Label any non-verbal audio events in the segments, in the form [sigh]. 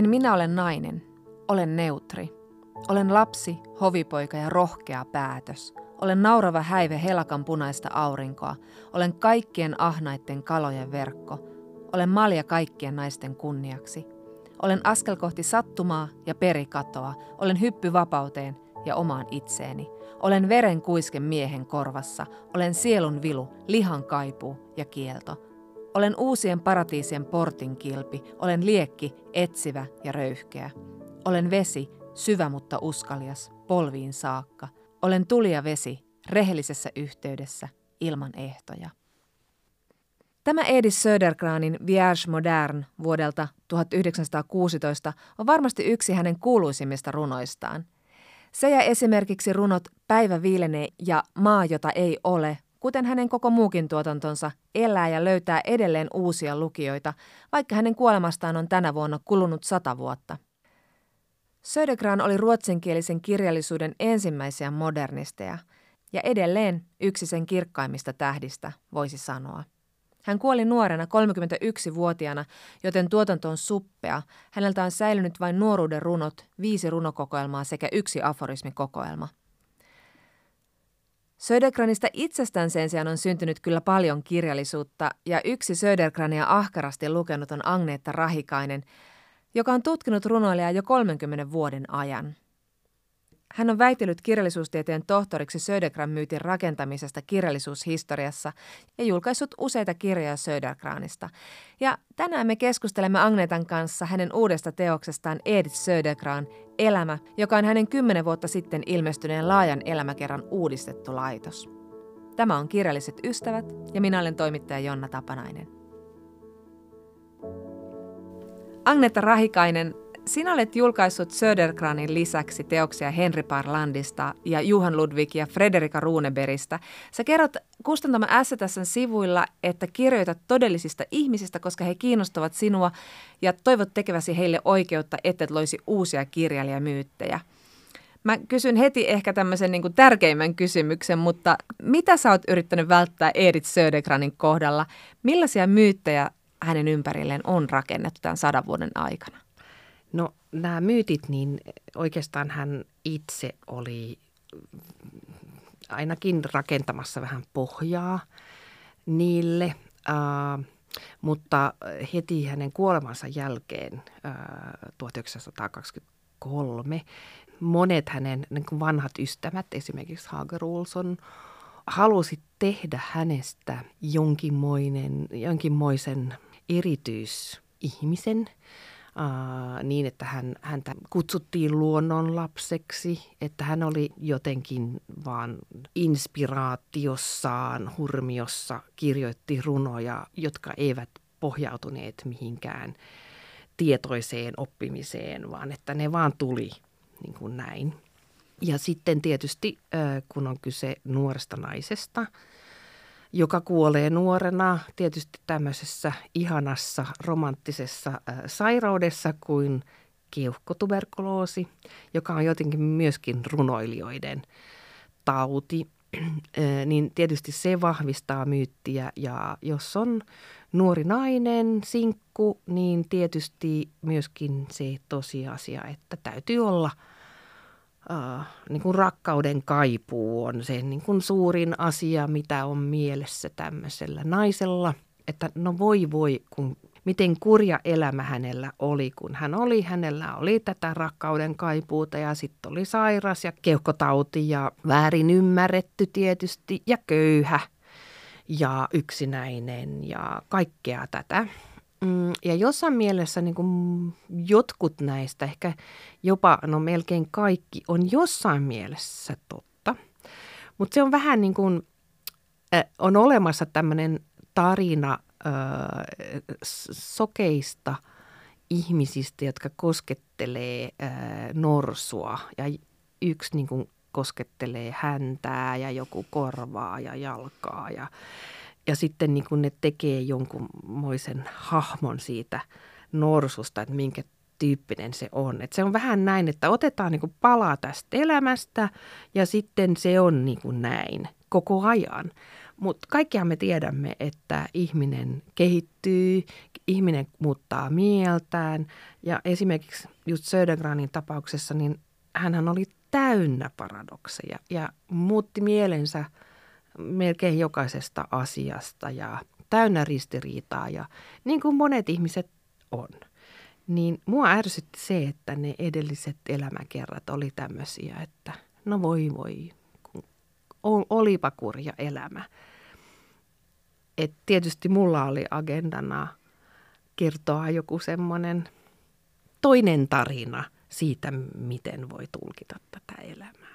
En minä ole nainen, olen neutri. Olen lapsi, hovipoika ja rohkea päätös. Olen naurava häive helakan punaista aurinkoa. Olen kaikkien ahnaitten kalojen verkko. Olen malja kaikkien naisten kunniaksi. Olen askel kohti sattumaa ja perikatoa. Olen hyppy vapauteen ja omaan itseeni. Olen veren kuiske miehen korvassa. Olen sielun vilu, lihan kaipuu ja kielto. Olen uusien paratiisien portin kilpi. Olen liekki, etsivä ja röyhkeä. Olen vesi, syvä mutta uskalias, polviin saakka. Olen tuli ja vesi, rehellisessä yhteydessä, ilman ehtoja. Tämä Edith Södergranin Vierge Moderne vuodelta 1916 on varmasti yksi hänen kuuluisimmista runoistaan. Se ja esimerkiksi runot Päivä viilenee ja Maa, jota ei ole, kuten hänen koko muukin tuotantonsa, elää ja löytää edelleen uusia lukijoita, vaikka hänen kuolemastaan on tänä vuonna kulunut sata vuotta – Södergran oli ruotsinkielisen kirjallisuuden ensimmäisiä modernisteja ja edelleen yksi sen kirkkaimmista tähdistä, voisi sanoa. Hän kuoli nuorena 31-vuotiaana, joten tuotanto on suppea. Häneltä on säilynyt vain nuoruuden runot, viisi runokokoelmaa sekä yksi aforismikokoelma. Södergranista itsestään sen sijaan on syntynyt kyllä paljon kirjallisuutta, ja yksi Södergrania ahkarasti lukenut on Agneetta Rahikainen – joka on tutkinut runoilijaa jo 30 vuoden ajan. Hän on väitellyt kirjallisuustieteen tohtoriksi Södergran myytin rakentamisesta kirjallisuushistoriassa ja julkaissut useita kirjoja Södergranista. Ja tänään me keskustelemme Agnetan kanssa hänen uudesta teoksestaan Edith Södergran Elämä, joka on hänen kymmenen vuotta sitten ilmestyneen laajan elämäkerran uudistettu laitos. Tämä on Kirjalliset ystävät ja minä olen toimittaja Jonna Tapanainen. Agneta Rahikainen, sinä olet julkaissut Södergranin lisäksi teoksia Henri Parlandista ja Juhan Ludwig ja Frederika Runeberistä. Sä kerrot kustantama STSn sivuilla, että kirjoitat todellisista ihmisistä, koska he kiinnostavat sinua ja toivot tekeväsi heille oikeutta, että loisi uusia kirjailijamyyttejä. Mä kysyn heti ehkä tämmöisen niin tärkeimmän kysymyksen, mutta mitä sä oot yrittänyt välttää Edith Södergranin kohdalla? Millaisia myyttejä hänen ympärilleen on rakennettu tämän sadan vuoden aikana? No nämä myytit, niin oikeastaan hän itse oli ainakin rakentamassa vähän pohjaa niille, äh, mutta heti hänen kuolemansa jälkeen äh, 1923 monet hänen niin vanhat ystävät, esimerkiksi Hager Olson, halusi tehdä hänestä jonkinmoinen, jonkinmoisen erityisihmisen Uh, niin, että hän, häntä kutsuttiin luonnon lapseksi, että hän oli jotenkin vaan inspiraatiossaan, hurmiossa kirjoitti runoja, jotka eivät pohjautuneet mihinkään tietoiseen oppimiseen, vaan että ne vaan tuli niin kuin näin. Ja sitten tietysti, kun on kyse nuoresta naisesta – joka kuolee nuorena tietysti tämmöisessä ihanassa romanttisessa äh, sairaudessa kuin keuhkotuberkuloosi, joka on jotenkin myöskin runoilijoiden tauti, [clears throat] äh, niin tietysti se vahvistaa myyttiä ja jos on nuori nainen, sinkku, niin tietysti myöskin se tosiasia, että täytyy olla – äh, niin kuin rakkauden kaipuu on se niin kuin suurin asia, mitä on mielessä tämmöisellä naisella. Että no voi voi, kun miten kurja elämä hänellä oli, kun hän oli. Hänellä oli tätä rakkauden kaipuuta ja sitten oli sairas ja keuhkotauti ja väärin ymmärretty tietysti ja köyhä ja yksinäinen ja kaikkea tätä. Mm, ja jossain mielessä niin kuin jotkut näistä, ehkä jopa no melkein kaikki, on jossain mielessä totta. Mutta se on vähän niin kuin, äh, on olemassa tämmöinen tarina äh, sokeista ihmisistä, jotka koskettelee äh, norsua ja yksi niin kuin koskettelee häntää ja joku korvaa ja jalkaa ja ja sitten niin kuin ne tekee jonkunmoisen hahmon siitä norsusta, että minkä tyyppinen se on. Et se on vähän näin, että otetaan niin palaa tästä elämästä ja sitten se on niin kuin näin koko ajan. Mutta kaikkihan me tiedämme, että ihminen kehittyy, ihminen muuttaa mieltään. Ja esimerkiksi just Södergranin tapauksessa, niin hän oli täynnä paradokseja ja muutti mielensä melkein jokaisesta asiasta ja täynnä ristiriitaa ja niin kuin monet ihmiset on. Niin mua ärsytti se, että ne edelliset elämäkerrat oli tämmöisiä, että no voi voi, olipa kurja elämä. Et tietysti mulla oli agendana kertoa joku semmoinen toinen tarina siitä, miten voi tulkita tätä elämää.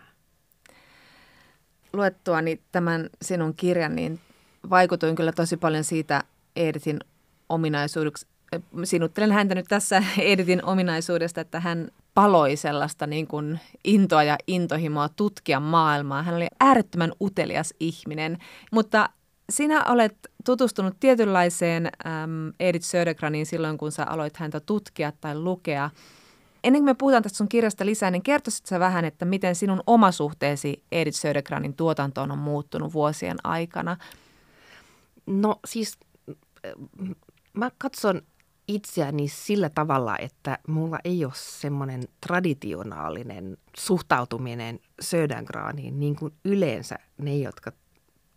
Luettuani tämän sinun kirjan, niin vaikutuin kyllä tosi paljon siitä Editin ominaisuudeksi. Sinuttelen häntä nyt tässä [laughs] Editin ominaisuudesta, että hän paloi sellaista niin kuin intoa ja intohimoa tutkia maailmaa. Hän oli äärettömän utelias ihminen, mutta sinä olet tutustunut tietynlaiseen äm, Edith Södergraniin silloin, kun sä aloit häntä tutkia tai lukea. Ennen kuin me puhutaan tästä sun kirjasta lisää, niin kertoisit sä vähän, että miten sinun oma suhteesi Edith Södergranin tuotantoon on muuttunut vuosien aikana? No siis mä katson itseäni sillä tavalla, että mulla ei ole semmoinen traditionaalinen suhtautuminen Södergraniin niin kuin yleensä ne, jotka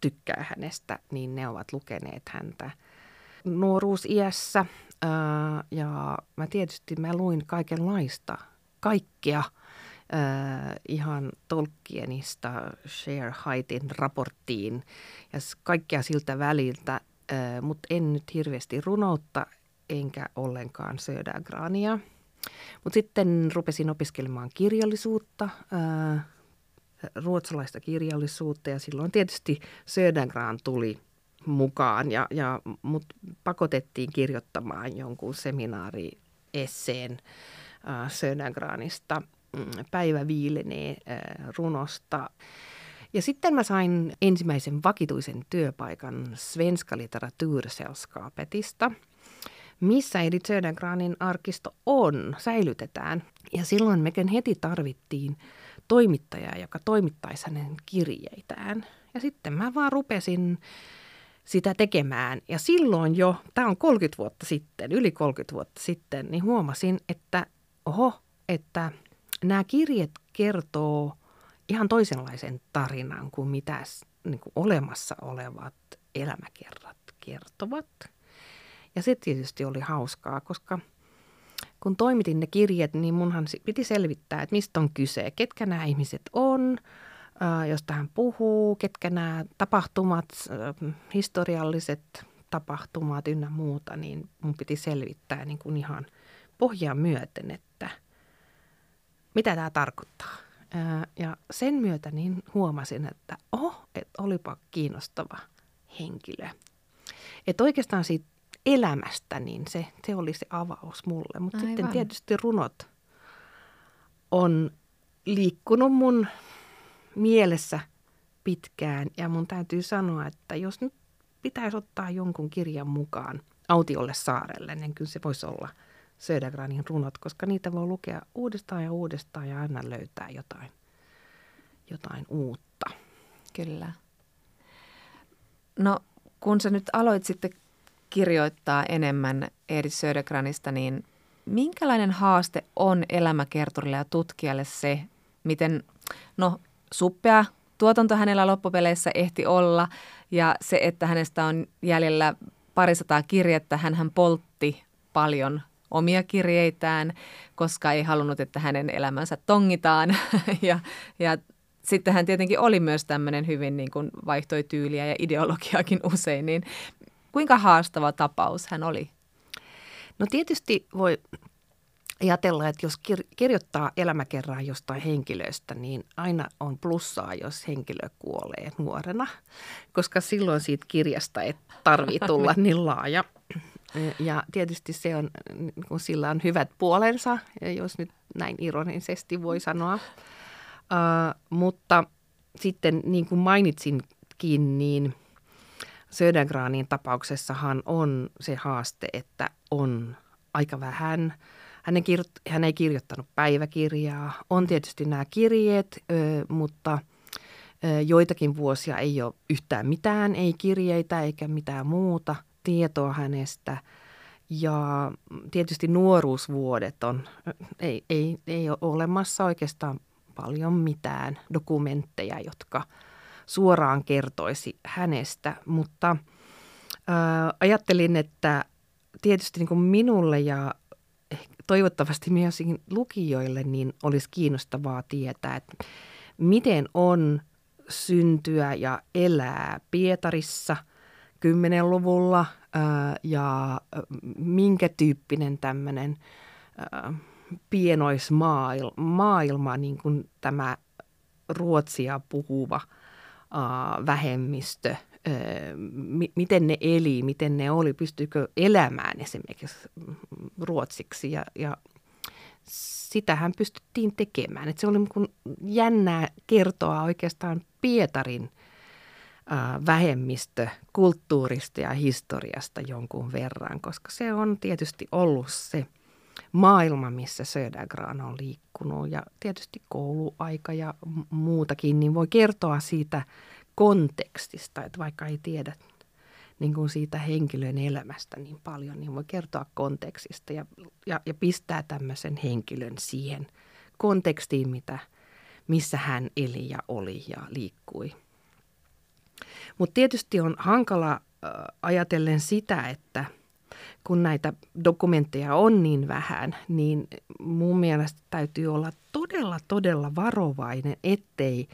tykkää hänestä, niin ne ovat lukeneet häntä nuoruusiässä. ja mä tietysti mä luin kaikenlaista, kaikkea ihan Tolkienista Share-Heightin raporttiin ja kaikkea siltä väliltä, mutta en nyt hirveästi runoutta enkä ollenkaan Södergrania. Mutta sitten rupesin opiskelemaan kirjallisuutta, ruotsalaista kirjallisuutta ja silloin tietysti Södergran tuli mukaan ja, ja mut pakotettiin kirjoittamaan jonkun seminaariesseen äh, Södergranista mm, Päivä viilenee äh, runosta. Ja sitten mä sain ensimmäisen vakituisen työpaikan Svenska litteratursällskapetista, missä Edith Södergranin arkisto on, säilytetään. Ja silloin mekin heti tarvittiin toimittajaa, joka toimittaisi hänen kirjeitään. Ja sitten mä vaan rupesin sitä tekemään. Ja silloin jo, tämä on 30 vuotta sitten, yli 30 vuotta sitten, niin huomasin, että oho, että nämä kirjet kertoo ihan toisenlaisen tarinan kuin mitä niin kuin olemassa olevat elämäkerrat kertovat. Ja se tietysti oli hauskaa, koska – kun toimitin ne kirjeet, niin munhan piti selvittää, että mistä on kyse, ketkä nämä ihmiset on, josta hän puhuu, ketkä nämä tapahtumat, historialliset tapahtumat ynnä muuta, niin mun piti selvittää niin kuin ihan pohjaa myöten, että mitä tämä tarkoittaa. Ja sen myötä niin huomasin, että oh, että olipa kiinnostava henkilö. Että oikeastaan siitä elämästä, niin se, se oli se avaus mulle. Mutta sitten tietysti runot on liikkunut mun mielessä pitkään ja mun täytyy sanoa, että jos nyt pitäisi ottaa jonkun kirjan mukaan autiolle saarelle, niin kyllä se voisi olla Södergranin runot, koska niitä voi lukea uudestaan ja uudestaan ja aina löytää jotain, jotain uutta. Kyllä. No kun sä nyt aloit sitten kirjoittaa enemmän Edith Södergranista, niin minkälainen haaste on elämäkerturille ja tutkijalle se, miten, no suppea tuotanto hänellä loppupeleissä ehti olla ja se, että hänestä on jäljellä parisataa kirjettä, hän poltti paljon omia kirjeitään, koska ei halunnut, että hänen elämänsä tongitaan [laughs] ja, ja sitten hän tietenkin oli myös tämmöinen hyvin niin kuin vaihtoi tyyliä ja ideologiakin usein, niin Kuinka haastava tapaus hän oli? No tietysti voi ajatella, että jos kir- kirjoittaa elämäkerran jostain henkilöstä, niin aina on plussaa, jos henkilö kuolee nuorena, koska silloin siitä kirjasta ei tarvitse tulla [laughs] niin laaja. Ja tietysti se on, kun sillä on hyvät puolensa, jos nyt näin ironisesti voi sanoa. Uh, mutta sitten niin kuin mainitsinkin, niin – Södergranin tapauksessahan on se haaste, että on aika vähän. Hän ei, kirjo- hän ei kirjoittanut päiväkirjaa. On tietysti nämä kirjeet, mutta joitakin vuosia ei ole yhtään mitään, ei kirjeitä eikä mitään muuta tietoa hänestä. Ja tietysti nuoruusvuodet on, ei, ei, ei ole olemassa oikeastaan paljon mitään dokumentteja, jotka suoraan kertoisi hänestä, mutta ää, ajattelin, että tietysti niin kuin minulle ja toivottavasti myös lukijoille niin olisi kiinnostavaa tietää, että miten on syntyä ja elää Pietarissa 10-luvulla ja minkä tyyppinen tämmöinen pienoismaailma, niin kuin tämä ruotsia puhuva vähemmistö, miten ne eli, miten ne oli, pystyykö elämään esimerkiksi ruotsiksi ja, ja sitähän pystyttiin tekemään. Et se oli niin jännää kertoa oikeastaan Pietarin vähemmistö kulttuurista ja historiasta jonkun verran, koska se on tietysti ollut se maailma, missä Södergran on liikkunut ja tietysti kouluaika ja muutakin, niin voi kertoa siitä kontekstista, että vaikka ei tiedä niin kuin siitä henkilön elämästä niin paljon, niin voi kertoa kontekstista ja, ja, ja pistää tämmöisen henkilön siihen kontekstiin, mitä, missä hän eli ja oli ja liikkui. Mutta tietysti on hankala äh, ajatellen sitä, että kun näitä dokumentteja on niin vähän, niin mun mielestä täytyy olla todella, todella varovainen, ettei,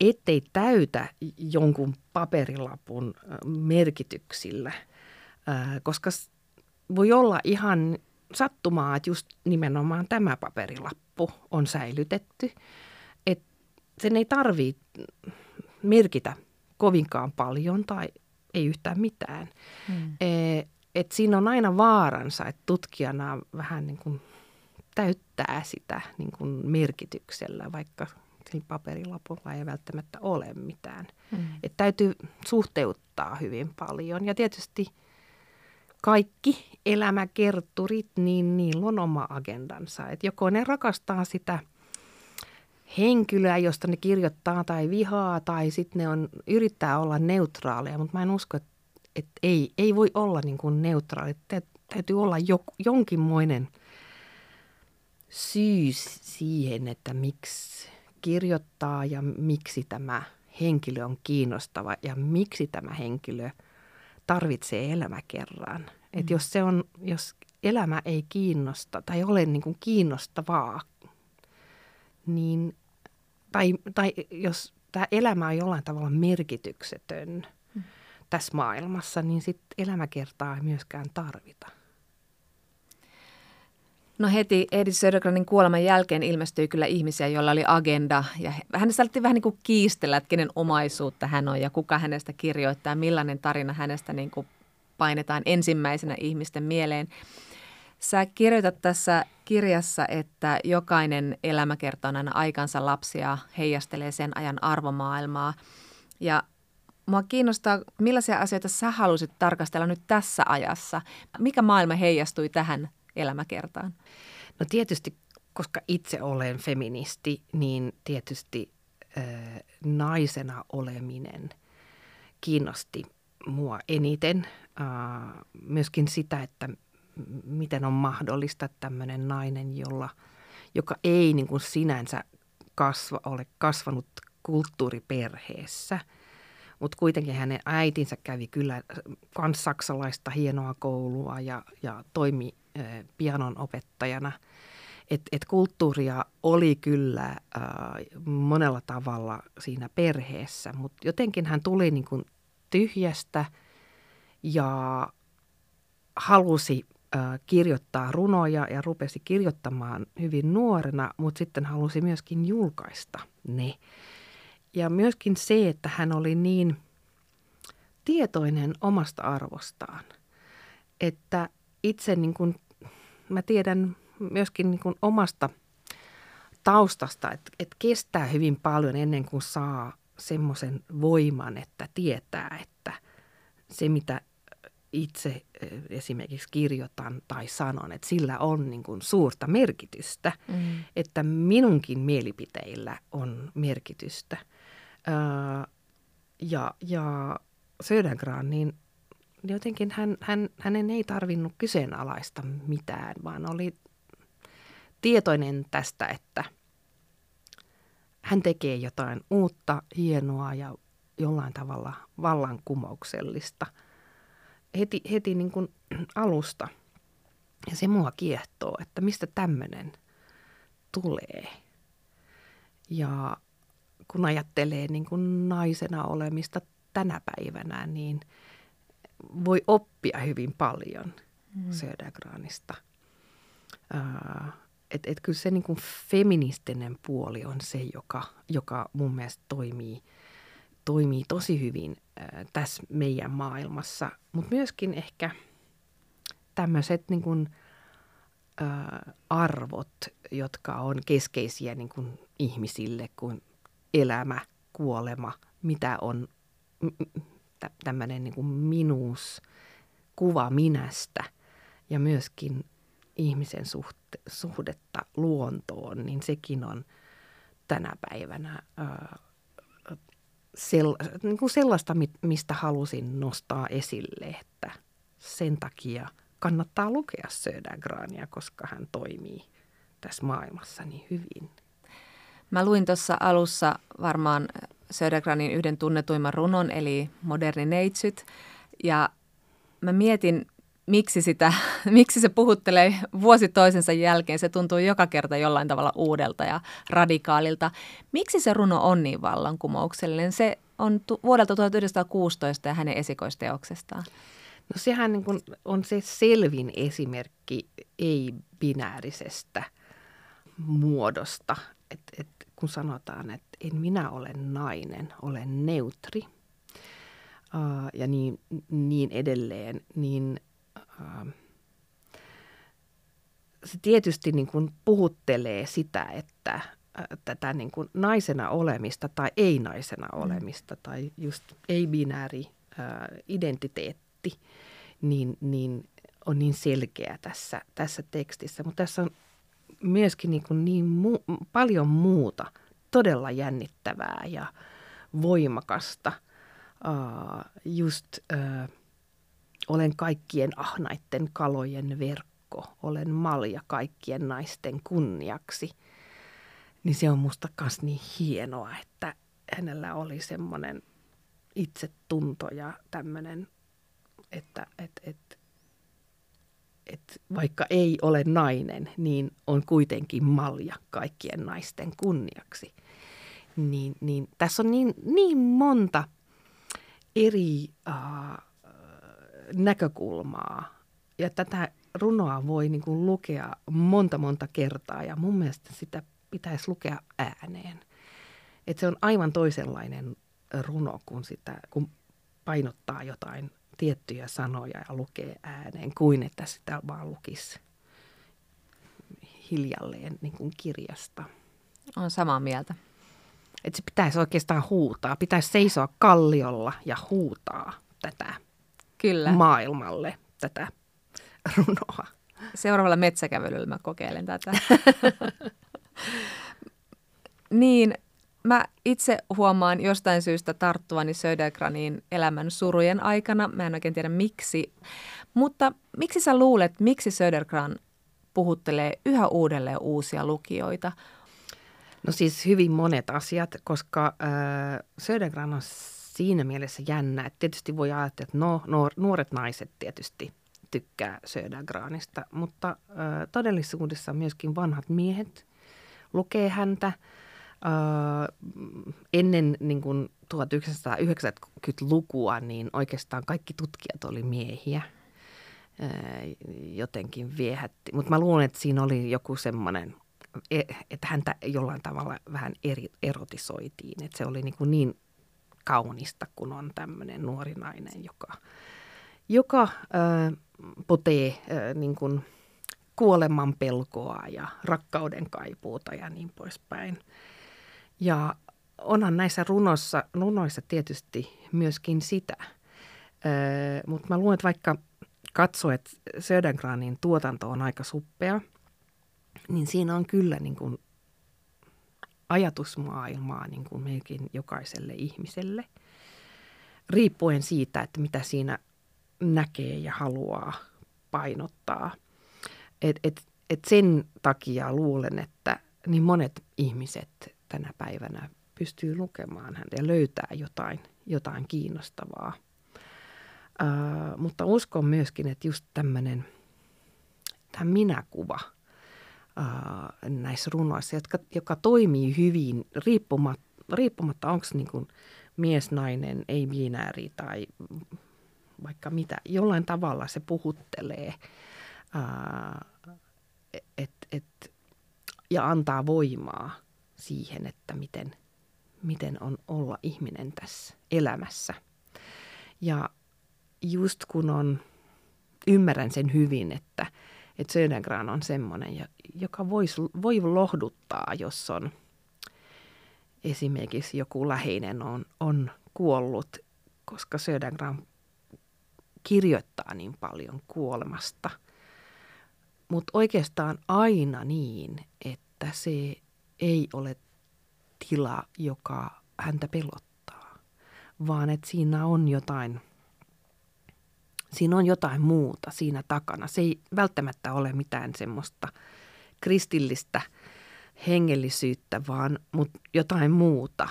ettei täytä jonkun paperilapun merkityksillä, koska voi olla ihan sattumaa, että just nimenomaan tämä paperilappu on säilytetty. Että sen ei tarvitse merkitä kovinkaan paljon tai ei yhtään mitään. Hmm. E, et siinä on aina vaaransa, että tutkijana vähän niin kuin täyttää sitä niin kuin merkityksellä, vaikka sillä paperilapulla ei välttämättä ole mitään. Hmm. Et täytyy suhteuttaa hyvin paljon ja tietysti kaikki elämäkerturit, niin niillä on oma agendansa. Et joko ne rakastaa sitä – henkilöä, josta ne kirjoittaa tai vihaa, tai sitten ne on, yrittää olla neutraaleja, mutta mä en usko, että, että ei, ei voi olla niin kuin neutraali. Täytyy olla jo, jonkinmoinen syy siihen, että miksi kirjoittaa ja miksi tämä henkilö on kiinnostava ja miksi tämä henkilö tarvitsee elämäkerran. Mm. Että jos se on, jos elämä ei kiinnosta tai ole niin kuin kiinnostavaa niin, tai, tai jos tämä elämä on jollain tavalla merkityksetön hmm. tässä maailmassa, niin sitten elämäkertaa ei myöskään tarvita. No heti Edith Södergranin kuoleman jälkeen ilmestyi kyllä ihmisiä, joilla oli agenda. Ja hänestä alettiin vähän niin kuin kiistellä, että kenen omaisuutta hän on ja kuka hänestä kirjoittaa, millainen tarina hänestä niin kuin painetaan ensimmäisenä ihmisten mieleen. Sä kirjoitat tässä kirjassa, että jokainen elämäkerta on aina aikansa lapsia, heijastelee sen ajan arvomaailmaa. Ja mua kiinnostaa, millaisia asioita sä halusit tarkastella nyt tässä ajassa? Mikä maailma heijastui tähän elämäkertaan? No tietysti, koska itse olen feministi, niin tietysti äh, naisena oleminen kiinnosti mua eniten. Äh, myöskin sitä, että miten on mahdollista tämmöinen nainen, jolla, joka ei niin kuin sinänsä kasva, ole kasvanut kulttuuriperheessä, mutta kuitenkin hänen äitinsä kävi kyllä kans saksalaista hienoa koulua ja, ja toimi äh, pianon opettajana. Et, et kulttuuria oli kyllä äh, monella tavalla siinä perheessä, mutta jotenkin hän tuli niin kuin tyhjästä ja halusi kirjoittaa runoja ja rupesi kirjoittamaan hyvin nuorena, mutta sitten halusi myöskin julkaista ne. Ja myöskin se, että hän oli niin tietoinen omasta arvostaan, että itse niin kuin, mä tiedän myöskin niin kuin omasta taustasta, että, että kestää hyvin paljon ennen kuin saa semmoisen voiman, että tietää, että se mitä itse eh, esimerkiksi kirjoitan tai sanon, että sillä on niin kuin suurta merkitystä, mm. että minunkin mielipiteillä on merkitystä. Ja, ja Södergran, niin jotenkin hän, hän, hänen ei tarvinnut kyseenalaista mitään, vaan oli tietoinen tästä, että hän tekee jotain uutta, hienoa ja jollain tavalla vallankumouksellista heti, heti niin kuin [clears throat] alusta. Ja se mua kiehtoo, että mistä tämmöinen tulee. Ja kun ajattelee niin kuin naisena olemista tänä päivänä, niin voi oppia hyvin paljon mm. Södergranista. Uh, et, et kyllä se niin kuin feministinen puoli on se, joka, joka mun mielestä toimii, toimii tosi hyvin äh, tässä meidän maailmassa. Mutta myöskin ehkä tämmöiset niin kuin, äh, arvot, jotka on keskeisiä niin kuin ihmisille, kuin elämä, kuolema, mitä on tämmöinen niin kuin minuus, kuva minästä ja myöskin ihmisen suhte, suhdetta luontoon, niin sekin on tänä päivänä ää, sel, niin kuin sellaista, mistä halusin nostaa esille, että sen takia kannattaa lukea Södergrania, koska hän toimii tässä maailmassa niin hyvin. Mä luin tuossa alussa varmaan Södergranin yhden tunnetuimman runon, eli Moderni neitsyt, ja mä mietin, miksi, sitä, [laughs] miksi se puhuttelee vuosi toisensa jälkeen. Se tuntuu joka kerta jollain tavalla uudelta ja radikaalilta. Miksi se runo on niin vallankumouksellinen? Se on tu- vuodelta 1916 ja hänen esikoisteoksestaan. No sehän niin kuin on se selvin esimerkki ei-binäärisestä muodosta. Et, et kun sanotaan, että en minä ole nainen, olen neutri – Uh, ja niin, niin edelleen, niin Ähm, se tietysti niin kuin puhuttelee sitä, että äh, tätä niin kuin naisena olemista tai ei-naisena mm. olemista mm. tai just ei-binääri äh, identiteetti, niin, niin on niin selkeä tässä, tässä tekstissä. Mutta tässä on myöskin niin, kuin niin mu- paljon muuta todella jännittävää ja voimakasta. Uh, just uh, olen kaikkien ahnaitten kalojen verkko, olen malja kaikkien naisten kunniaksi. Niin se on musta myös niin hienoa, että hänellä oli semmoinen itsetunto ja tämmöinen, että et, et, et vaikka ei ole nainen, niin on kuitenkin malja kaikkien naisten kunniaksi. Niin, niin tässä on niin, niin monta eri uh, näkökulmaa. Ja tätä runoa voi niin kuin lukea monta monta kertaa ja mun mielestä sitä pitäisi lukea ääneen. Et se on aivan toisenlainen runo, kun, sitä, kun painottaa jotain tiettyjä sanoja ja lukee ääneen, kuin että sitä vaan lukisi hiljalleen niin kuin kirjasta. On samaa mieltä. Et se pitäisi oikeastaan huutaa. Pitäisi seisoa kalliolla ja huutaa tätä Kyllä. maailmalle tätä runoa. Seuraavalla metsäkävelyllä mä kokeilen tätä. [laughs] niin, mä itse huomaan jostain syystä tarttuvani Södergranin elämän surujen aikana. Mä en oikein tiedä miksi. Mutta miksi sä luulet, miksi Södergran puhuttelee yhä uudelleen uusia lukijoita? No siis hyvin monet asiat, koska äh, Södergran on siinä mielessä jännä, että tietysti voi ajatella, että no, nuoret naiset tietysti tykkää Södergranista, mutta ö, todellisuudessa myöskin vanhat miehet lukee häntä. Ennen niin kuin 1990-lukua niin oikeastaan kaikki tutkijat oli miehiä. Jotenkin viehätti. Mutta mä luulen, että siinä oli joku semmoinen, e, että häntä jollain tavalla vähän eri, erotisoitiin. Että se oli niin, kuin niin kaunista, kun on tämmöinen nuori nainen, joka, joka äh, potee äh, niin kuin kuoleman pelkoa ja rakkauden kaipuuta ja niin poispäin. Ja onhan näissä runoissa, runoissa tietysti myöskin sitä. Äh, Mutta mä luulen, että vaikka katsoo, että Södergranin tuotanto on aika suppea, niin siinä on kyllä niin kuin ajatusmaailmaa niin kuin melkein jokaiselle ihmiselle, riippuen siitä, että mitä siinä näkee ja haluaa painottaa. Et, et, et sen takia luulen, että niin monet ihmiset tänä päivänä pystyy lukemaan häntä ja löytää jotain, jotain kiinnostavaa. Uh, mutta uskon myöskin, että just tämmöinen tämä minäkuva uh, näissä runoissa, jotka, joka toimii hyvin riippumatta, riippumatta onko niin mies, nainen, ei-binääri tai vaikka mitä. Jollain tavalla se puhuttelee uh, et, et, ja antaa voimaa siihen, että miten, miten on olla ihminen tässä elämässä. Ja just kun on, ymmärrän sen hyvin, että, että Södergran on semmoinen, joka vois, voi lohduttaa, jos on esimerkiksi joku läheinen on, on kuollut, koska Södergran kirjoittaa niin paljon kuolemasta. Mutta oikeastaan aina niin, että se ei ole tila, joka häntä pelottaa, vaan että siinä on jotain – siinä on jotain muuta siinä takana. Se ei välttämättä ole mitään semmoista kristillistä hengellisyyttä, vaan mutta jotain muuta.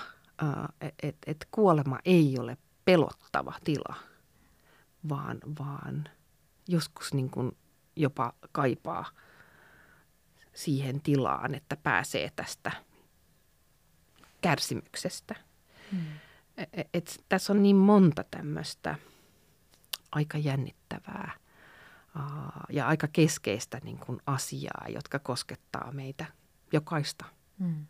Että et, et kuolema ei ole pelottava tila, vaan, vaan joskus niin kuin jopa kaipaa siihen tilaan, että pääsee tästä kärsimyksestä. Hmm. Et, et, tässä on niin monta tämmöistä – aika jännittävää ja aika keskeistä niin kuin asiaa, jotka koskettaa meitä jokaista. Hmm.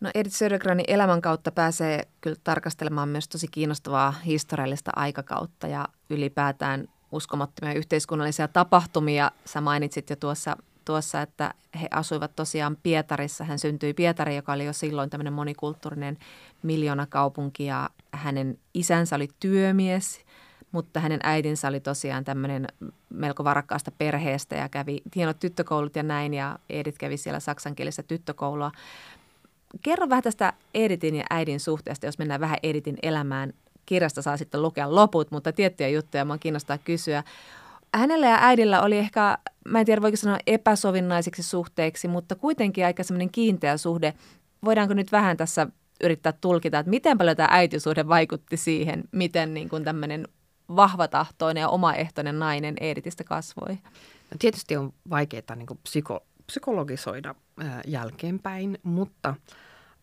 No Edith Södergranin elämän kautta pääsee kyllä tarkastelemaan myös tosi kiinnostavaa historiallista aikakautta ja ylipäätään uskomattomia yhteiskunnallisia tapahtumia. Sä mainitsit jo tuossa, tuossa, että he asuivat tosiaan Pietarissa. Hän syntyi Pietariin, joka oli jo silloin tämmöinen monikulttuurinen miljoonakaupunki ja hänen isänsä oli työmies, mutta hänen äitinsä oli tosiaan tämmöinen melko varakkaasta perheestä ja kävi hienot tyttökoulut ja näin ja Edith kävi siellä saksankielisessä tyttökoulua. Kerro vähän tästä Editin ja äidin suhteesta, jos mennään vähän Editin elämään. Kirjasta saa sitten lukea loput, mutta tiettyjä juttuja mä kiinnostaa kysyä. Hänellä ja äidillä oli ehkä, mä en tiedä voiko sanoa epäsovinnaisiksi suhteiksi, mutta kuitenkin aika semmoinen kiinteä suhde. Voidaanko nyt vähän tässä yrittää tulkita, että miten paljon tämä äitisuhde vaikutti siihen, miten niin kuin tämmöinen vahvatahtoinen ja omaehtoinen nainen Editistä kasvoi? No tietysti on vaikeaa niin psyko, psykologisoida ää, jälkeenpäin, mutta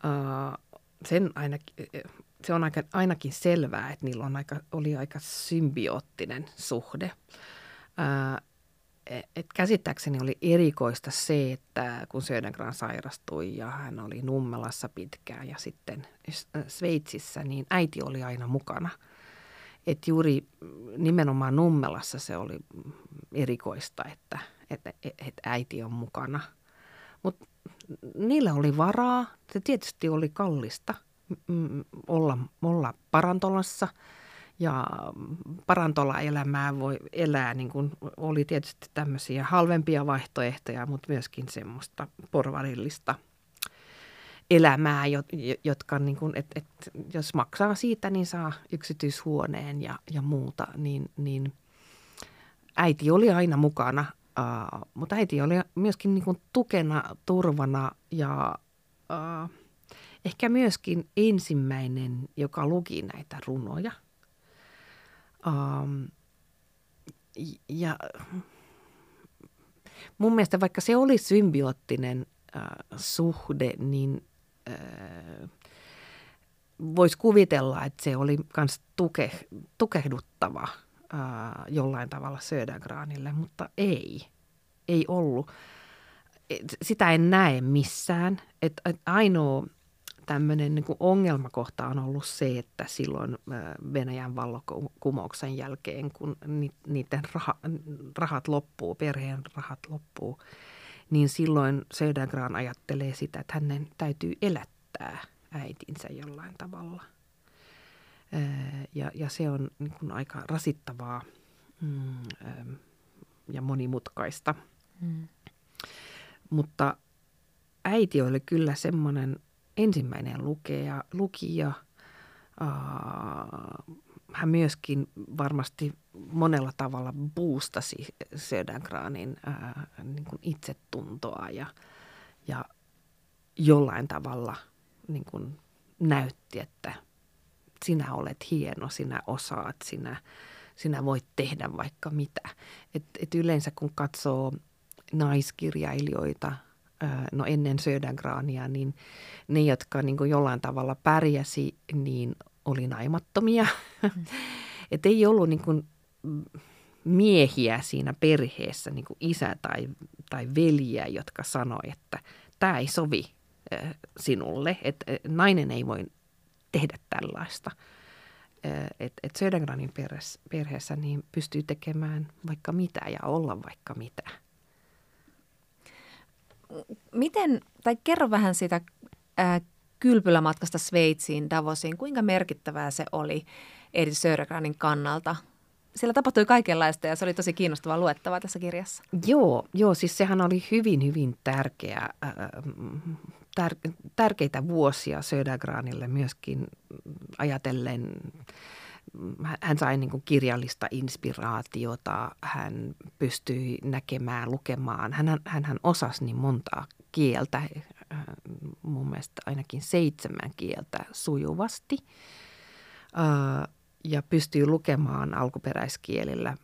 ää, sen ainakin, se on aika, ainakin selvää, että niillä on aika, oli aika symbioottinen suhde. Ää, et käsittääkseni oli erikoista se, että kun Södergran sairastui ja hän oli Nummelassa pitkään ja sitten Sveitsissä, niin äiti oli aina mukana. Et juuri nimenomaan Nummelassa se oli erikoista, että, että, että äiti on mukana. Mutta niillä oli varaa. Se tietysti oli kallista olla, olla parantolassa – ja parantola-elämää voi elää, niin kuin oli tietysti tämmöisiä halvempia vaihtoehtoja, mutta myöskin semmoista porvarillista elämää, jotka, niin kuin, et, et, jos maksaa siitä, niin saa yksityishuoneen ja, ja muuta, niin, niin äiti oli aina mukana, uh, mutta äiti oli myöskin niin kuin tukena, turvana ja uh, ehkä myöskin ensimmäinen, joka luki näitä runoja – Um, ja mun mielestä vaikka se oli symbioottinen äh, suhde, niin äh, voisi kuvitella, että se oli myös tuke, tukehduttava äh, jollain tavalla Södergranille, mutta ei, ei ollut. Et, sitä en näe missään. Et, et ainoa tämmöinen niin ongelmakohta on ollut se, että silloin Venäjän vallokumouksen jälkeen, kun niiden raha, rahat loppuu, perheen rahat loppuu, niin silloin Södergran ajattelee sitä, että hänen täytyy elättää äitinsä jollain tavalla. Ja, ja se on niin kuin aika rasittavaa mm, ja monimutkaista. Mm. Mutta äiti oli kyllä semmoinen ensimmäinen lukija, lukija hän myöskin varmasti monella tavalla boostasi Södergranin niin kuin itsetuntoa ja, ja jollain tavalla niin kuin näytti, että sinä olet hieno, sinä osaat, sinä, sinä voit tehdä vaikka mitä. Et, et yleensä kun katsoo naiskirjailijoita, no ennen Södergrania, niin ne, jotka niin kuin jollain tavalla pärjäsi, niin oli naimattomia. Mm. [laughs] Et ei ollut niin kuin miehiä siinä perheessä, niin kuin isä tai, tai veljiä, jotka sanoi, että tämä ei sovi sinulle, että nainen ei voi tehdä tällaista. Että et Södergranin perheessä niin pystyy tekemään vaikka mitä ja olla vaikka mitä. Miten, tai kerro vähän siitä ää, kylpylämatkasta Sveitsiin, Davosiin. Kuinka merkittävää se oli Edith Södergranin kannalta? Siellä tapahtui kaikenlaista ja se oli tosi kiinnostavaa luettavaa tässä kirjassa. Joo, joo siis sehän oli hyvin, hyvin tärkeä, tär, tärkeitä vuosia Södergranille myöskin ajatellen hän sai niin kuin kirjallista inspiraatiota, hän pystyi näkemään, lukemaan. Hän, hän, hän osasi niin montaa kieltä, mun mielestä ainakin seitsemän kieltä sujuvasti ja pystyy lukemaan alkuperäiskielillä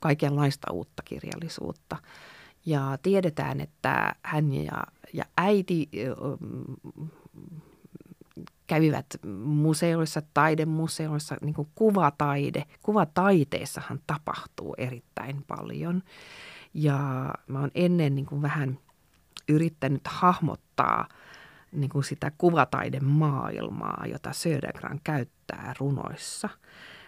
kaikenlaista uutta kirjallisuutta. Ja tiedetään, että hän ja, ja äiti kävivät museoissa, taidemuseoissa, niin kuin kuvataide. Kuvataiteessahan tapahtuu erittäin paljon. Ja mä oon ennen niin kuin vähän yrittänyt hahmottaa niin kuin sitä kuvataidemaailmaa, jota Södergran käyttää runoissa.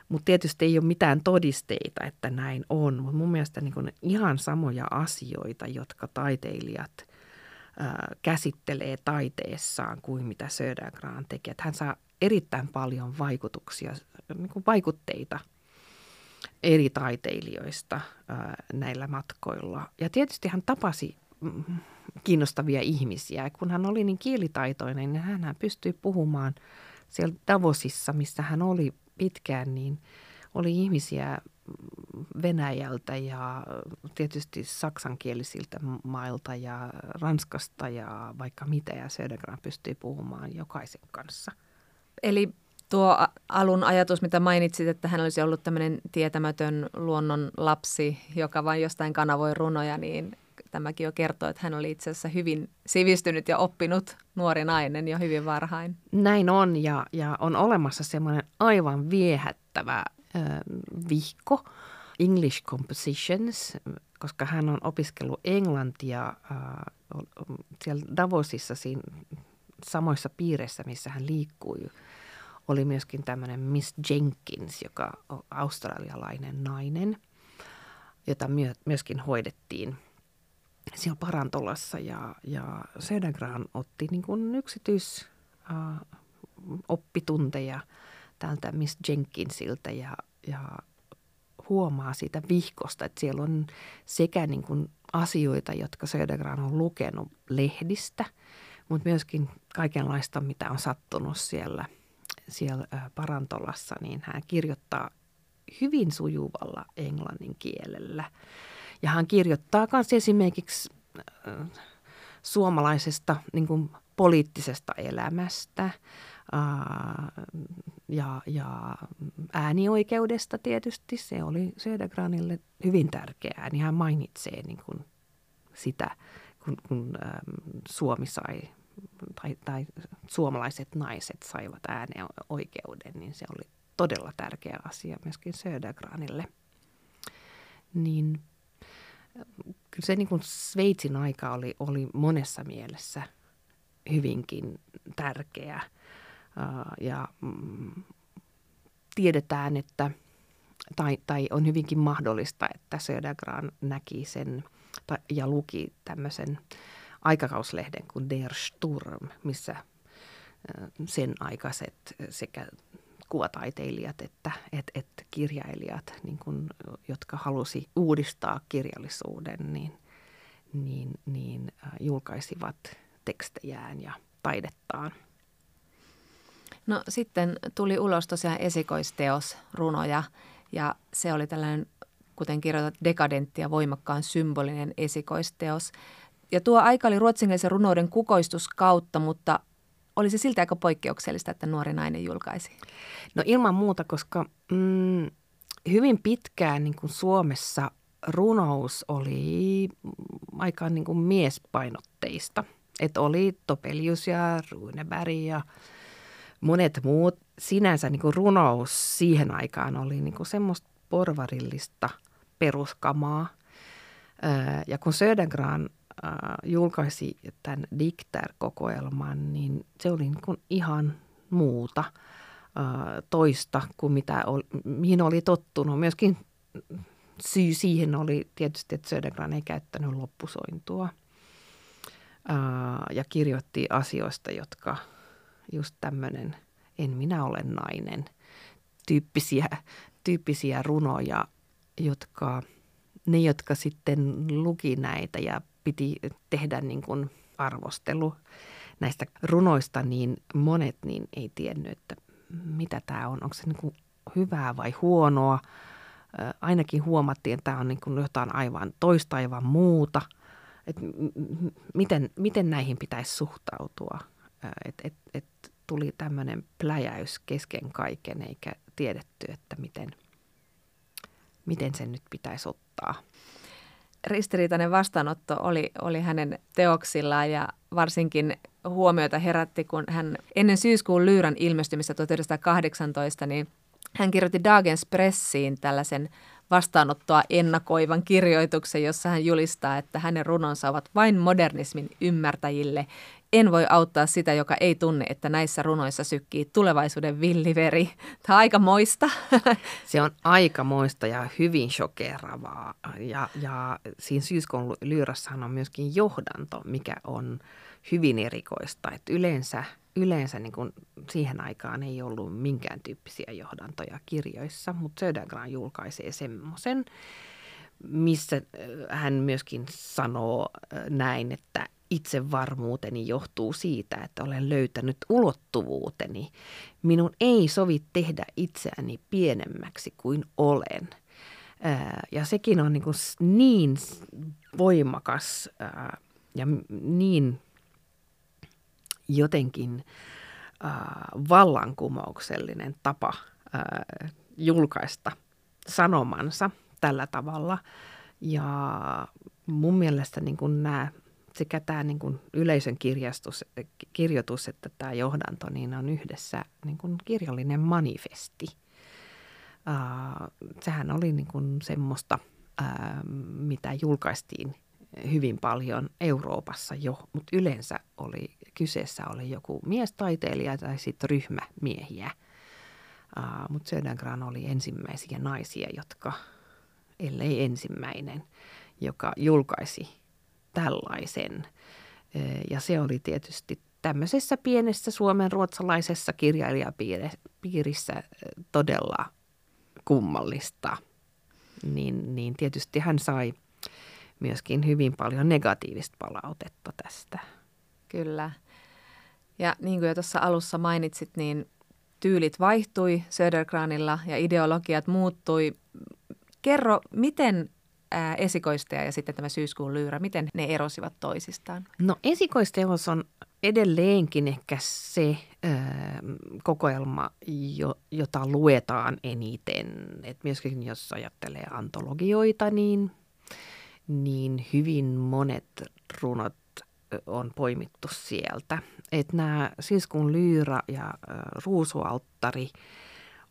Mutta tietysti ei ole mitään todisteita, että näin on. Mutta mun mielestä niin ihan samoja asioita, jotka taiteilijat – käsittelee taiteessaan kuin mitä Södergran tekee. Hän saa erittäin paljon vaikutuksia, niin kuin vaikutteita eri taiteilijoista näillä matkoilla. Ja tietysti hän tapasi mm, kiinnostavia ihmisiä. Kun hän oli niin kielitaitoinen, niin hän pystyi puhumaan siellä Davosissa, missä hän oli pitkään, niin oli ihmisiä Venäjältä ja tietysti saksankielisiltä mailta ja Ranskasta ja vaikka mitä. Ja Södergran pystyy puhumaan jokaisen kanssa. Eli tuo alun ajatus, mitä mainitsit, että hän olisi ollut tämmöinen tietämätön luonnon lapsi, joka vain jostain kanavoi runoja, niin tämäkin jo kertoo, että hän oli itse asiassa hyvin sivistynyt ja oppinut nuori nainen jo hyvin varhain. Näin on ja, ja on olemassa semmoinen aivan viehättävä äh, vihko, English Compositions, koska hän on opiskellut englantia äh, siellä Davosissa siinä samoissa piireissä, missä hän liikkui. Oli myöskin tämmöinen Miss Jenkins, joka on australialainen nainen, jota myö, myöskin hoidettiin siellä parantolassa. Ja, ja Södergran otti niin kuin yksityis äh, tältä Miss Jenkinsiltä ja, ja huomaa siitä vihkosta, että siellä on sekä niin kuin asioita, jotka Södergran on lukenut lehdistä, mutta myöskin kaikenlaista, mitä on sattunut siellä, siellä parantolassa, niin hän kirjoittaa hyvin sujuvalla englannin kielellä. Ja hän kirjoittaa myös esimerkiksi suomalaisesta niin kuin poliittisesta elämästä, ja, ja äänioikeudesta tietysti. Se oli Södergranille hyvin tärkeää, niin hän mainitsee niin kuin sitä, kun, kun Suomi sai tai, tai suomalaiset naiset saivat äänioikeuden, niin se oli todella tärkeä asia myöskin Södergranille. Niin kyllä se niin kuin Sveitsin aika oli, oli monessa mielessä hyvinkin tärkeä – ja mm, tiedetään, että tai, tai on hyvinkin mahdollista, että Södergran näki sen tai, ja luki tämmöisen aikakauslehden kuin Der Sturm, missä sen aikaiset sekä kuvataiteilijat että et, et kirjailijat, niin kun, jotka halusi uudistaa kirjallisuuden, niin, niin, niin julkaisivat tekstejään ja taidettaan – No sitten tuli ulos tosiaan esikoisteos, runoja, ja se oli tällainen, kuten kirjoitat, dekadentti ja voimakkaan symbolinen esikoisteos. Ja tuo aika oli ruotsinkielisen runouden kukoistuskautta, mutta oli se silti aika poikkeuksellista, että nuori nainen julkaisi? No ilman muuta, koska mm, hyvin pitkään niin kuin Suomessa runous oli aika niin kuin miespainotteista. Että oli Topelius ja Runeberg ja monet muut. Sinänsä niin kuin runous siihen aikaan oli niin kuin semmoista porvarillista peruskamaa. Ja kun Södergran julkaisi tämän Dikter-kokoelman, niin se oli niin kuin ihan muuta toista kuin mitä oli, mihin oli tottunut. Myöskin syy siihen oli tietysti, että Södergran ei käyttänyt loppusointua ja kirjoitti asioista, jotka just tämmöinen en minä ole nainen tyyppisiä, tyyppisiä runoja, jotka ne, jotka sitten luki näitä ja piti tehdä niin kuin arvostelu näistä runoista, niin monet niin ei tiennyt, että mitä tämä on. Onko se niin kuin hyvää vai huonoa? Ainakin huomattiin, että tämä on niin kuin jotain aivan toista aivan muuta. Että miten, miten näihin pitäisi suhtautua? Että et, et tuli tämmöinen pläjäys kesken kaiken, eikä tiedetty, että miten, miten sen nyt pitäisi ottaa ristiriitainen vastaanotto oli, oli hänen teoksillaan ja varsinkin huomiota herätti, kun hän ennen syyskuun lyyrän ilmestymistä 1918, niin hän kirjoitti Dagens Pressiin tällaisen vastaanottoa ennakoivan kirjoituksen, jossa hän julistaa, että hänen runonsa ovat vain modernismin ymmärtäjille. En voi auttaa sitä, joka ei tunne, että näissä runoissa sykkii tulevaisuuden villiveri. Tämä on aika moista. Se on aika moista ja hyvin shokeravaa. Ja, ja siinä syyskuun lyyrassahan on myöskin johdanto, mikä on hyvin erikoista. Että yleensä yleensä niin kuin siihen aikaan ei ollut minkään tyyppisiä johdantoja kirjoissa, mutta Södergran julkaisee semmoisen, missä äh, hän myöskin sanoo äh, näin, että itsevarmuuteni johtuu siitä, että olen löytänyt ulottuvuuteni. Minun ei sovi tehdä itseäni pienemmäksi kuin olen. Äh, ja sekin on niin, niin voimakas ja niin jotenkin vallankumouksellinen tapa julkaista sanomansa tällä tavalla. Ja mun mielestä niin kuin nämä, sekä tämä niin kuin yleisön kirjastus, kirjoitus että tämä johdanto niin on yhdessä niin kuin kirjallinen manifesti. Äh, sehän oli niin kuin semmoista, äh, mitä julkaistiin – hyvin paljon Euroopassa jo, mutta yleensä oli, kyseessä oli joku miestaiteilija tai sitten ryhmä miehiä. Uh, mutta Södergran oli ensimmäisiä naisia, jotka, ellei ensimmäinen, joka julkaisi tällaisen. Ja se oli tietysti tämmöisessä pienessä suomen ruotsalaisessa kirjailijapiirissä todella kummallista. Niin, niin tietysti hän sai – myöskin hyvin paljon negatiivista palautetta tästä. Kyllä. Ja niin kuin jo tuossa alussa mainitsit, niin tyylit vaihtui Södergranilla ja ideologiat muuttui. Kerro, miten ää, esikoistaja ja sitten tämä syyskuun lyyrä, miten ne erosivat toisistaan? No esikoisteos on edelleenkin ehkä se ää, kokoelma, jo, jota luetaan eniten. Et myöskin jos ajattelee antologioita, niin niin hyvin monet runot on poimittu sieltä. Että nämä Siskun lyyrä ja ruusualttari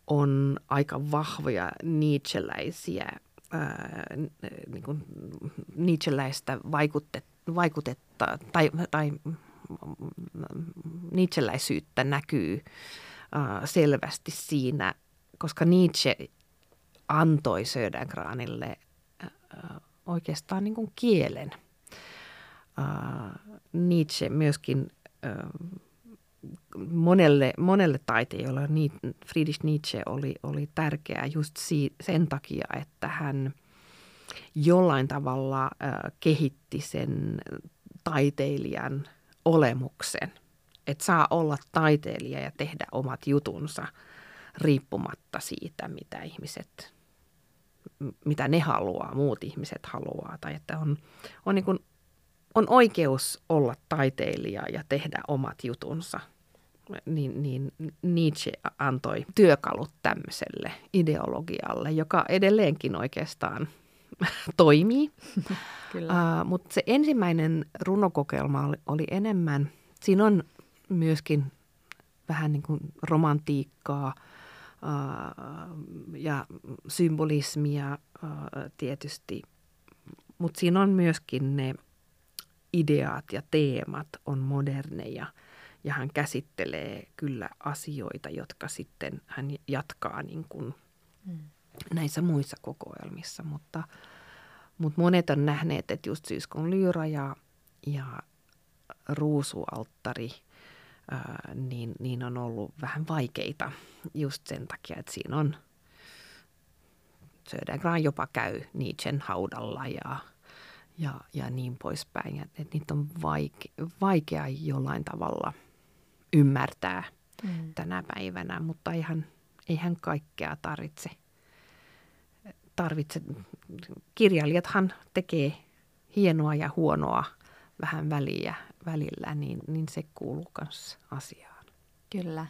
on aika vahvoja niitseläisiä, niin kuin niitseläistä vaikutetta, vaikutetta tai, tai niitseläisyyttä näkyy selvästi siinä, koska Nietzsche antoi Södergranille oikeastaan niin kuin kielen. Uh, Nietzsche myöskin uh, monelle, monelle taiteilijalle, Friedrich Nietzsche oli, oli tärkeä just si, sen takia, että hän jollain tavalla uh, kehitti sen taiteilijan olemuksen. että saa olla taiteilija ja tehdä omat jutunsa riippumatta siitä, mitä ihmiset, mitä ne haluaa, muut ihmiset haluaa. Tai että on, on, niin kuin, on oikeus olla taiteilija ja tehdä omat jutunsa. Niin, niin Nietzsche antoi työkalut tämmöiselle ideologialle, joka edelleenkin oikeastaan [laughs] toimii. [laughs] Kyllä. Uh, mutta se ensimmäinen runokokelma oli, oli enemmän, siinä on myöskin vähän niin kuin romantiikkaa uh, ja symbolismia uh, tietysti, mutta siinä on myöskin ne ideat ja teemat on moderneja ja hän käsittelee kyllä asioita, jotka sitten hän jatkaa niin kuin mm. näissä muissa kokoelmissa, mutta – mutta monet on nähneet, että just syyskon lyra ja, ja ruusualttari, ää, niin, niin on ollut vähän vaikeita just sen takia, että siinä on Södergran jopa käy Nietzschen haudalla ja, ja, ja niin poispäin. Että et niitä on vaike, vaikea jollain tavalla ymmärtää mm. tänä päivänä, mutta eihän, eihän kaikkea tarvitse – tarvitse. Kirjailijathan tekee hienoa ja huonoa vähän väliä välillä, niin, niin se kuuluu myös asiaan. Kyllä.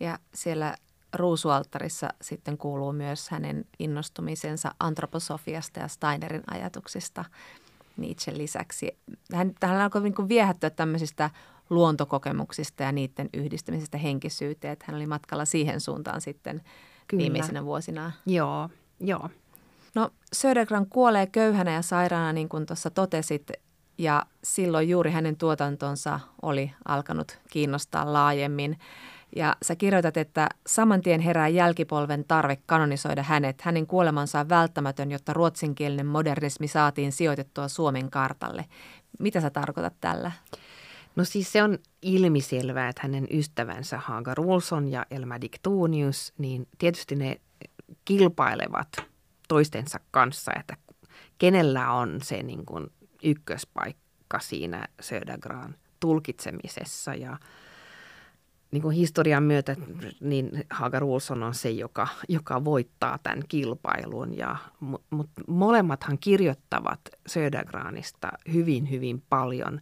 Ja siellä ruusualttarissa sitten kuuluu myös hänen innostumisensa antroposofiasta ja Steinerin ajatuksista Nietzschen lisäksi. Hän, hän alkoi niin viehättyä tämmöisistä luontokokemuksista ja niiden yhdistämisestä henkisyyteen, että hän oli matkalla siihen suuntaan sitten Kyllä. viimeisenä vuosina. Joo, joo. No Södergran kuolee köyhänä ja sairaana, niin kuin tuossa totesit, ja silloin juuri hänen tuotantonsa oli alkanut kiinnostaa laajemmin. Ja sä kirjoitat, että saman tien herää jälkipolven tarve kanonisoida hänet. Hänen kuolemansa on välttämätön, jotta ruotsinkielinen modernismi saatiin sijoitettua Suomen kartalle. Mitä sä tarkoitat tällä? No siis se on ilmiselvää, että hänen ystävänsä Hagar Olson ja Elma Dictonius, niin tietysti ne kilpailevat toistensa kanssa, että kenellä on se niin kuin ykköspaikka siinä Södergran tulkitsemisessa ja niin kuin historian myötä niin Hagar Olson on se, joka, joka voittaa tämän kilpailun. Ja, mutta molemmathan kirjoittavat Södergranista hyvin, hyvin paljon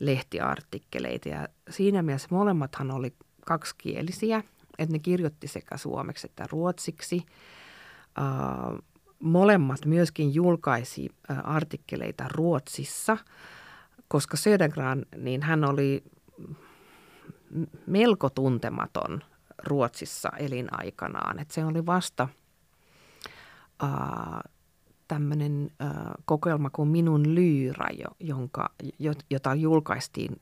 lehtiartikkeleita ja siinä mielessä molemmathan oli kaksikielisiä, että ne kirjoitti sekä suomeksi että ruotsiksi. Molemmat myöskin julkaisi artikkeleita Ruotsissa, koska Södergran, niin hän oli melko tuntematon Ruotsissa elinaikanaan. Et se oli vasta tämmöinen äh, kokoelma kuin Minun lyyrä, jonka, jota julkaistiin,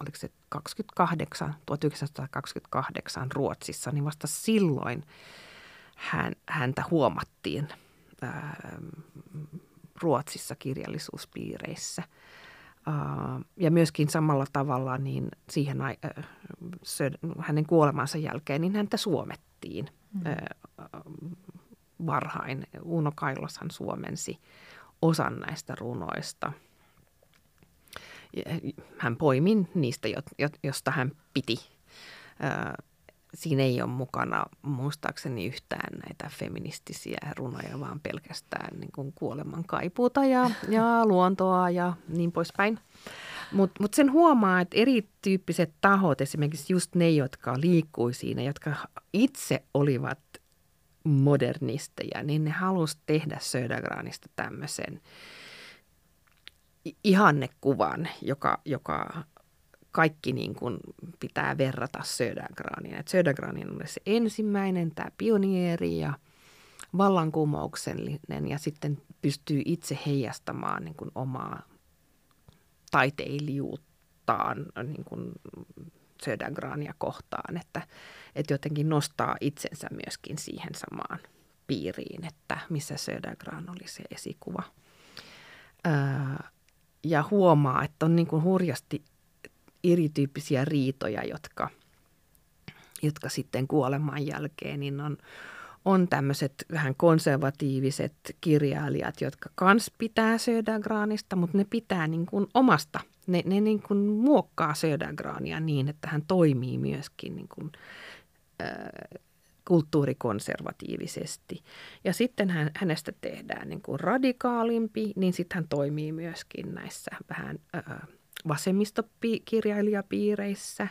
oliko se 28, 1928 Ruotsissa, niin vasta silloin hän, häntä huomattiin – Ruotsissa kirjallisuuspiireissä. Ja myöskin samalla tavalla niin siihen hänen kuolemansa jälkeen niin häntä suomettiin mm. Varhain. Uno Kailoshan suomensi osan näistä runoista. Hän poimin niistä, josta hän piti siinä ei ole mukana muistaakseni yhtään näitä feministisiä runoja, vaan pelkästään niin kuin kuoleman kaipuuta ja, ja luontoa ja niin poispäin. Mutta mut sen huomaa, että erityyppiset tahot, esimerkiksi just ne, jotka liikkui siinä, jotka itse olivat modernisteja, niin ne halusivat tehdä Södergranista tämmöisen ihannekuvan, joka, joka kaikki niin kuin pitää verrata Södergraniin. Et Södergranin oli se ensimmäinen, tämä pionieri ja vallankumouksellinen ja sitten pystyy itse heijastamaan niin kuin omaa taiteilijuuttaan niin kuin Södergrania kohtaan, että, että jotenkin nostaa itsensä myöskin siihen samaan piiriin, että missä Södergran oli se esikuva. Öö, ja huomaa, että on niin kuin hurjasti erityyppisiä riitoja, jotka, jotka sitten kuoleman jälkeen niin on, on tämmöiset vähän konservatiiviset kirjailijat, jotka kans pitää Södergranista, mutta ne pitää niin kuin omasta Ne, ne niin kuin muokkaa Södergrania niin, että hän toimii myöskin niin kuin, äh, kulttuurikonservatiivisesti. Ja sitten hän, hänestä tehdään niin kuin radikaalimpi, niin sitten hän toimii myöskin näissä vähän äh, vasemmistokirjailijapiireissä.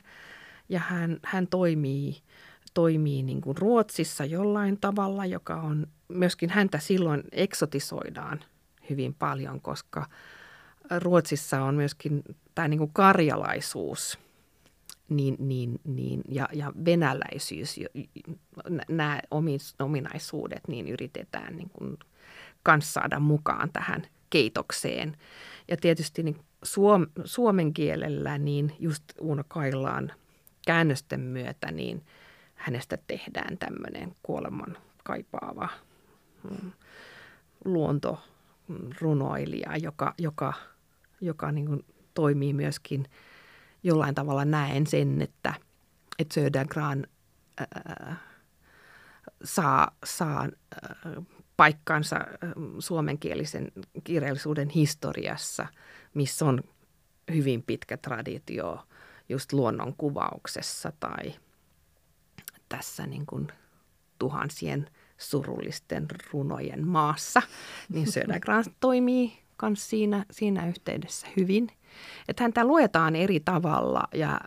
Ja hän, hän toimii, toimii niin kuin Ruotsissa jollain tavalla, joka on myöskin häntä silloin eksotisoidaan hyvin paljon, koska Ruotsissa on myöskin tämä niin kuin karjalaisuus niin, niin, niin, ja, ja venäläisyys, nämä ominaisuudet, niin yritetään niin kuin kans saada mukaan tähän keitokseen. Ja tietysti niin suom, suomen kielellä, niin just Uno Kailaan käännösten myötä, niin hänestä tehdään tämmöinen kuoleman kaipaava mm, luontorunoilija, joka, joka, joka niin kuin toimii myöskin jollain tavalla näen sen, että, että Södergran saa, saa ää, paikkansa suomenkielisen kirjallisuuden historiassa, missä on hyvin pitkä traditio just luonnon kuvauksessa tai tässä niin kuin tuhansien surullisten runojen maassa, niin Södergran toimii myös siinä, siinä yhteydessä hyvin. Että häntä luetaan eri tavalla ja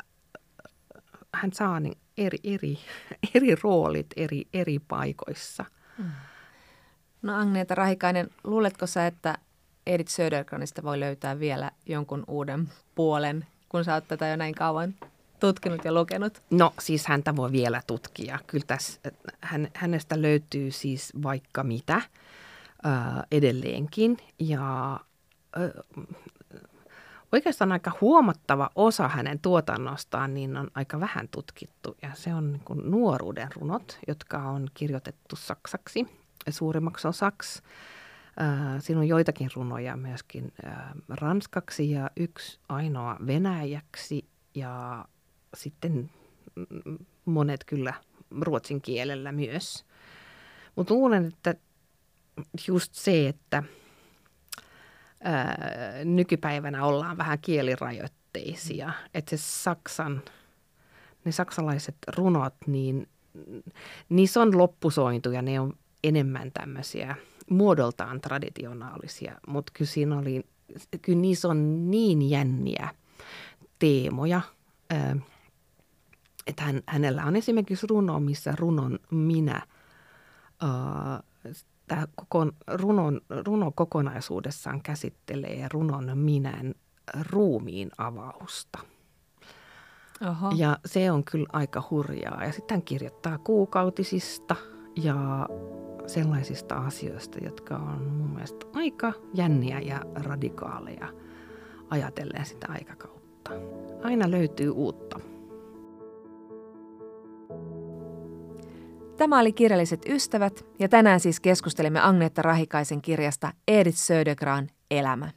hän saa niin eri, eri, [laughs] eri roolit eri, eri paikoissa. Mm. No Agneeta Rahikainen, luuletko sä, että Edith Södergranista voi löytää vielä jonkun uuden puolen, kun sä oot tätä jo näin kauan tutkinut ja lukenut? No siis häntä voi vielä tutkia. Kyllä tässä, hän, hänestä löytyy siis vaikka mitä ää, edelleenkin. Ja ää, oikeastaan aika huomattava osa hänen tuotannostaan niin on aika vähän tutkittu. Ja se on niin kuin nuoruuden runot, jotka on kirjoitettu saksaksi suurimmaksi osaksi. Siinä on joitakin runoja myöskin ranskaksi ja yksi ainoa venäjäksi ja sitten monet kyllä ruotsin kielellä myös. Mutta luulen, että just se, että ää, nykypäivänä ollaan vähän kielirajoitteisia, että se Saksan, ne saksalaiset runot, niin niissä on loppusointuja, ne on enemmän tämmöisiä muodoltaan traditionaalisia, mutta kyllä siinä oli, kyllä niissä on niin jänniä teemoja, että hän, hänellä on esimerkiksi runo, missä runon minä, tämä koko runon, runo kokonaisuudessaan käsittelee runon minän ruumiin avausta. Oho. Ja se on kyllä aika hurjaa. Ja sitten hän kirjoittaa kuukautisista ja sellaisista asioista, jotka on mun mielestä aika jänniä ja radikaaleja ajatellen sitä aikakautta. Aina löytyy uutta. Tämä oli Kirjalliset ystävät ja tänään siis keskustelimme Agnetta Rahikaisen kirjasta Edith Södergran Elämä.